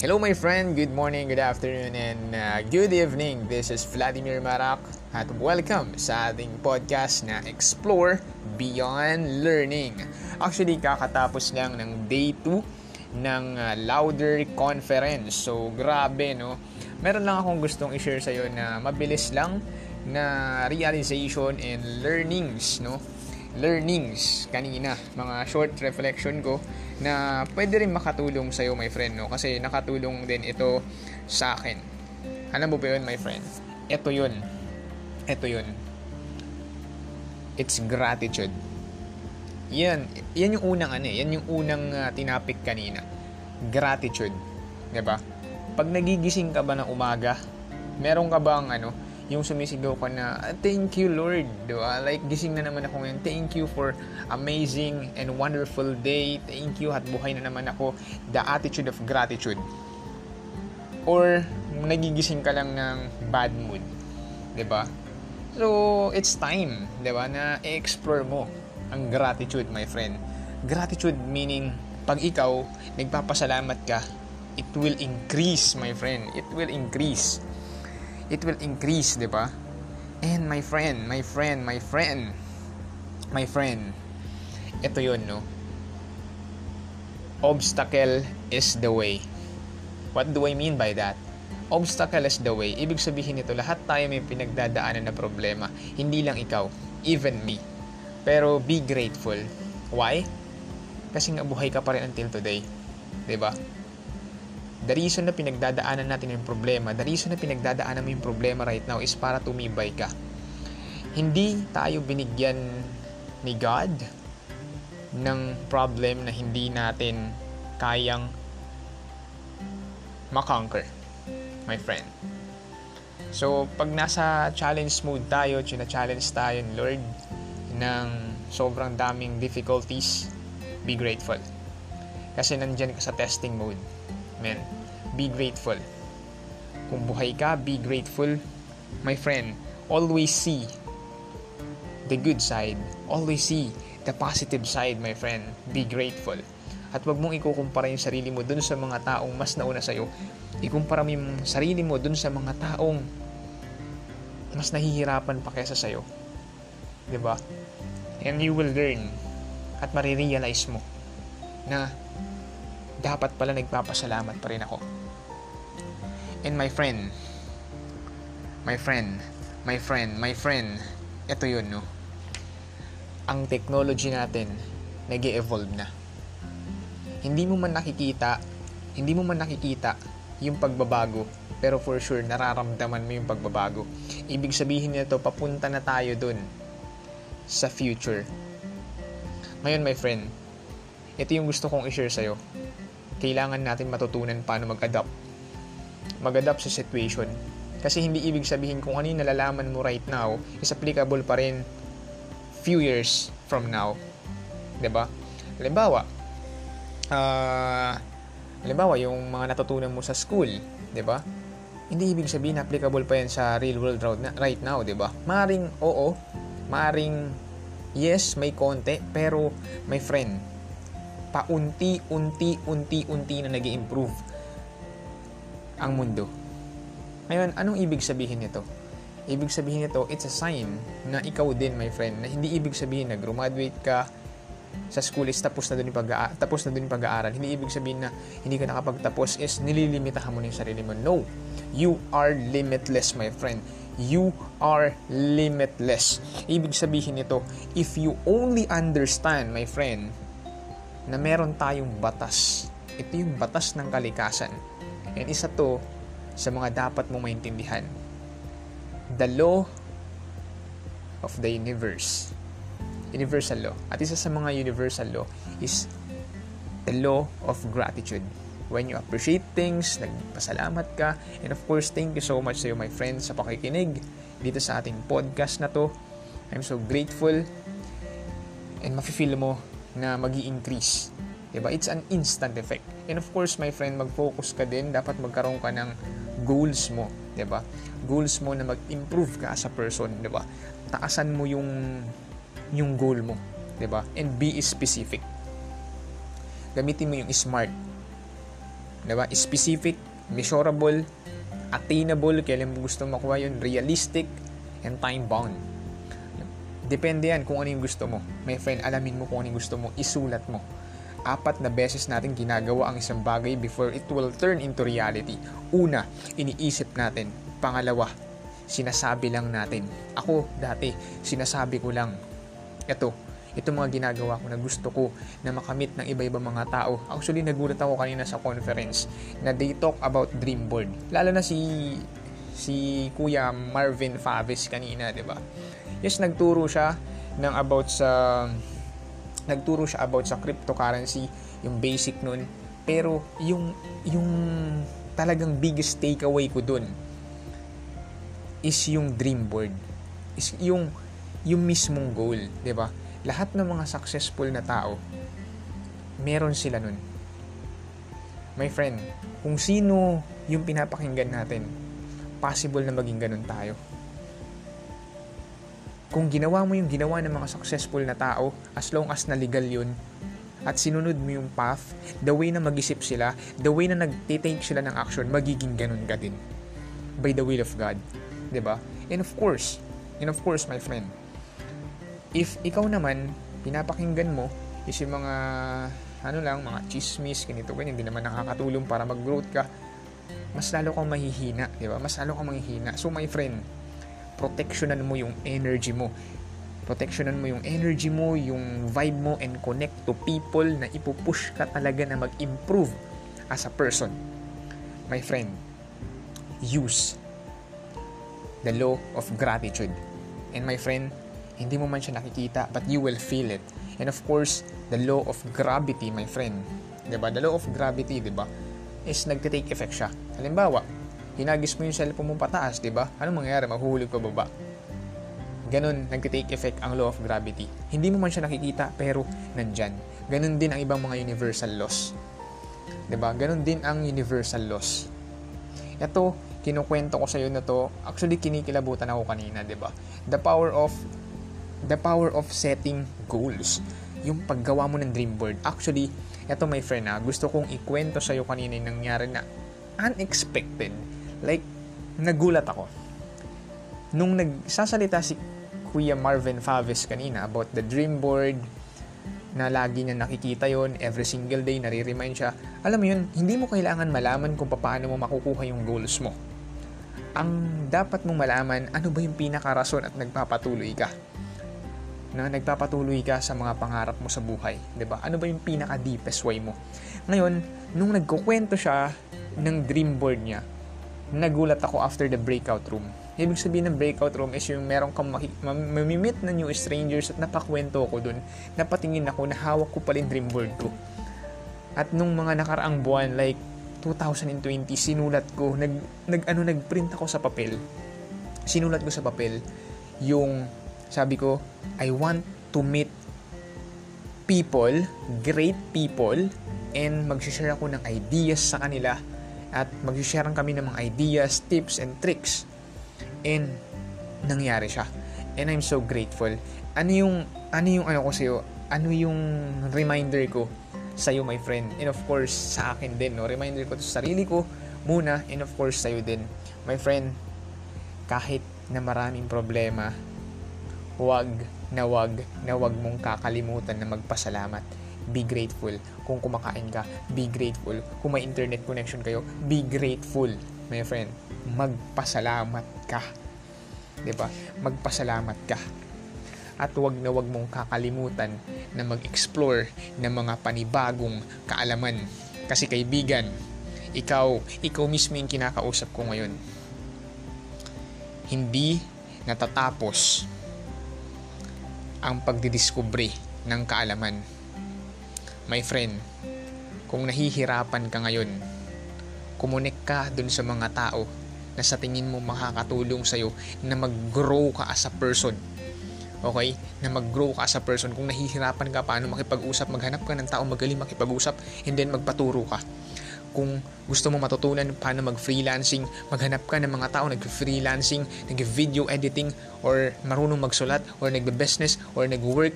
Hello my friend, good morning, good afternoon, and uh, good evening. This is Vladimir Marak at welcome sa ating podcast na Explore Beyond Learning. Actually, kakatapos lang ng day 2 ng uh, Louder Conference. So, grabe no. Meron lang akong gustong i-share sa iyo na mabilis lang na realization and learnings no learnings kanina, mga short reflection ko na pwede rin makatulong sa iyo my friend no kasi nakatulong din ito sa akin. Ano mo ba yun my friend? Ito yun. Ito yun. It's gratitude. Yan, yan yung unang ano eh, yan yung unang uh, tinapik kanina. Gratitude. ba? Pag nagigising ka ba ng umaga, meron ka bang ano, yung sumisigaw ka na, thank you Lord, di ba? Like, gising na naman ako ngayon. Thank you for amazing and wonderful day. Thank you at buhay na naman ako. The attitude of gratitude. Or, nagigising ka lang ng bad mood. Di ba? So, it's time, di ba, na i-explore mo ang gratitude, my friend. Gratitude meaning, pag ikaw, nagpapasalamat ka, it will increase, my friend. It will increase it will increase, 'di ba? And my friend, my friend, my friend, my friend, ito 'yon, no? Obstacle is the way. What do I mean by that? Obstacle is the way. Ibig sabihin nito, lahat tayo may pinagdadaanan na problema. Hindi lang ikaw, even me. Pero be grateful. Why? Kasi nga buhay ka pa rin until today. 'Di ba? The reason na pinagdadaanan natin yung problema, the reason na pinagdadaanan mo yung problema right now is para tumibay ka. Hindi tayo binigyan ni God ng problem na hindi natin kayang makonquer, my friend. So, pag nasa challenge mode tayo, china-challenge tayo ng Lord ng sobrang daming difficulties, be grateful. Kasi nandyan ka sa testing mode Men, be grateful. Kung buhay ka, be grateful. My friend, always see the good side. Always see the positive side, my friend. Be grateful. At wag mong ikukumpara yung sarili mo dun sa mga taong mas nauna sa'yo. Ikumpara mo yung sarili mo dun sa mga taong mas nahihirapan pa kaysa sa'yo. ba? Diba? And you will learn at marirealize mo na dapat pala nagpapasalamat pa rin ako. And my friend, my friend, my friend, my friend, ito yun, no? Ang technology natin, nag evolve na. Hindi mo man nakikita, hindi mo man nakikita yung pagbabago, pero for sure, nararamdaman mo yung pagbabago. Ibig sabihin nito, papunta na tayo dun sa future. Ngayon, my friend, ito yung gusto kong i-share sa'yo kailangan natin matutunan paano mag-adapt. Mag-adapt sa situation. Kasi hindi ibig sabihin kung ano yung nalalaman mo right now is applicable pa rin few years from now. ba? Diba? Halimbawa, uh, halimbawa yung mga natutunan mo sa school, ba? Hindi ibig sabihin applicable pa yan sa real world right now, 'di ba? Maring oo, maring yes, may konti, pero my friend, paunti-unti-unti-unti na nag improve ang mundo. Ngayon, anong ibig sabihin nito? Ibig sabihin nito, it's a sign na ikaw din, my friend, na hindi ibig sabihin na graduate ka sa school is tapos na doon pag tapos na doon pag-aaral. Hindi ibig sabihin na hindi ka nakapagtapos is nililimitahan mo na yung sarili mo. No. You are limitless, my friend. You are limitless. Ibig sabihin nito, if you only understand, my friend, na meron tayong batas. Ito yung batas ng kalikasan. And isa to sa mga dapat mong maintindihan. The law of the universe. Universal law. At isa sa mga universal law is the law of gratitude. When you appreciate things, nagpasalamat ka. And of course, thank you so much sa iyo, my friends, sa pakikinig dito sa ating podcast na to. I'm so grateful. And mafe-feel mo na mag increase Diba? It's an instant effect. And of course, my friend, mag-focus ka din. Dapat magkaroon ka ng goals mo. Diba? Goals mo na mag-improve ka as a person. Diba? Taasan mo yung, yung goal mo. Diba? And be specific. Gamitin mo yung SMART. Diba? Specific, measurable, attainable, kailan mo gusto makuha yun, realistic, and time-bound. Depende yan kung ano yung gusto mo. My friend, alamin mo kung ano yung gusto mo, isulat mo. Apat na beses natin ginagawa ang isang bagay before it will turn into reality. Una, iniisip natin. Pangalawa, sinasabi lang natin. Ako, dati, sinasabi ko lang. Ito, ito mga ginagawa ko na gusto ko na makamit ng iba-ibang mga tao. Actually, nagulat ako kanina sa conference na they talk about dream board. Lalo na si si Kuya Marvin Faves kanina, 'di ba? Yes, nagturo siya ng about sa nagturo siya about sa cryptocurrency, yung basic nun. Pero yung yung talagang biggest takeaway ko dun is yung dream board. Is yung yung mismong goal, 'di ba? Lahat ng mga successful na tao meron sila nun. My friend, kung sino yung pinapakinggan natin, possible na maging ganun tayo. Kung ginawa mo yung ginawa ng mga successful na tao, as long as na legal yun, at sinunod mo yung path, the way na mag-isip sila, the way na nag-take sila ng action, magiging ganun ka din. By the will of God. ba? Diba? And of course, and of course, my friend, if ikaw naman, pinapakinggan mo, is yung mga, ano lang, mga chismis, ganito, ganyan, hindi naman nakakatulong para mag-growth ka, mas lalo kang mahihina, di ba? Mas lalo kang mahihina. So, my friend, protectionan mo yung energy mo. Protectionan mo yung energy mo, yung vibe mo, and connect to people na ipupush ka talaga na mag-improve as a person. My friend, use the law of gratitude. And my friend, hindi mo man siya nakikita, but you will feel it. And of course, the law of gravity, my friend. Diba? The law of gravity, diba? Is nagte-take effect siya. Halimbawa, hinagis mo yung cellphone mo pataas, di ba? Anong mangyayari? Mahuhulog pa baba. Ganon, nagtitake effect ang law of gravity. Hindi mo man siya nakikita, pero nandyan. Ganon din ang ibang mga universal laws. Ba? Ganon din ang universal laws. Ito, kinukwento ko sa iyo na to, actually kinikilabutan ako kanina, di ba? The power of the power of setting goals. Yung paggawa mo ng dream board. Actually, ito my friend ha, gusto kong ikwento sa iyo kanina yung nangyari na unexpected Like, nagulat ako. Nung nagsasalita si Kuya Marvin Faves kanina about the dream board, na lagi niya nakikita yon every single day, nare-remind siya. Alam mo yun, hindi mo kailangan malaman kung paano mo makukuha yung goals mo. Ang dapat mong malaman, ano ba yung pinakarason at nagpapatuloy ka? Na nagpapatuloy ka sa mga pangarap mo sa buhay, 'di ba? Ano ba yung pinaka deepest way mo? Ngayon, nung nagkukwento siya ng dream board niya, nagulat ako after the breakout room. Ibig sabihin ng breakout room is yung meron kang maki- mamimit na new strangers at napakwento ko dun. Napatingin ako na hawak ko pa rin dream board ko. At nung mga nakaraang buwan, like 2020, sinulat ko, nag, nag, ano, nagprint ako sa papel. Sinulat ko sa papel yung, sabi ko, I want to meet people, great people, and mag-share ako ng ideas sa kanila at mag-share kami ng mga ideas, tips, and tricks. And nangyari siya. And I'm so grateful. Ano yung ano yung ano ko sa'yo? Ano yung reminder ko sa iyo, my friend? And of course, sa akin din, no? Reminder ko to sa sarili ko muna and of course sa iyo din. My friend, kahit na maraming problema, wag na wag na wag mong kakalimutan na magpasalamat be grateful. Kung kumakain ka, be grateful. Kung may internet connection kayo, be grateful, my friend. Magpasalamat ka. 'Di ba? Magpasalamat ka. At wag na wag mong kakalimutan na mag-explore ng mga panibagong kaalaman. Kasi kaibigan, ikaw, ikaw mismo yung kinakausap ko ngayon. Hindi natatapos ang pagdidiskubre ng kaalaman My friend, kung nahihirapan ka ngayon, kumunik ka dun sa mga tao na sa tingin mo makakatulong sa'yo na mag-grow ka as a person. Okay? Na mag-grow ka as a person. Kung nahihirapan ka paano makipag-usap, maghanap ka ng tao magaling makipag-usap and then magpaturo ka. Kung gusto mo matutunan paano mag-freelancing, maghanap ka ng mga tao nag-freelancing, nag-video editing, or marunong magsulat, or nagbe-business, or nag-work,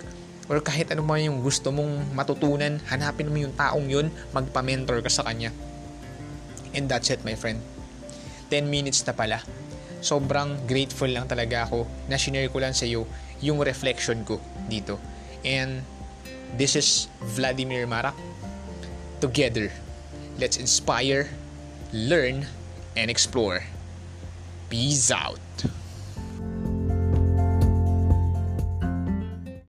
or kahit ano man yung gusto mong matutunan, hanapin mo yung taong yun, magpa-mentor ka sa kanya. And that's it, my friend. 10 minutes na pala. Sobrang grateful lang talaga ako na shinare ko lang sa iyo yung reflection ko dito. And this is Vladimir Marak. Together, let's inspire, learn, and explore. Peace out.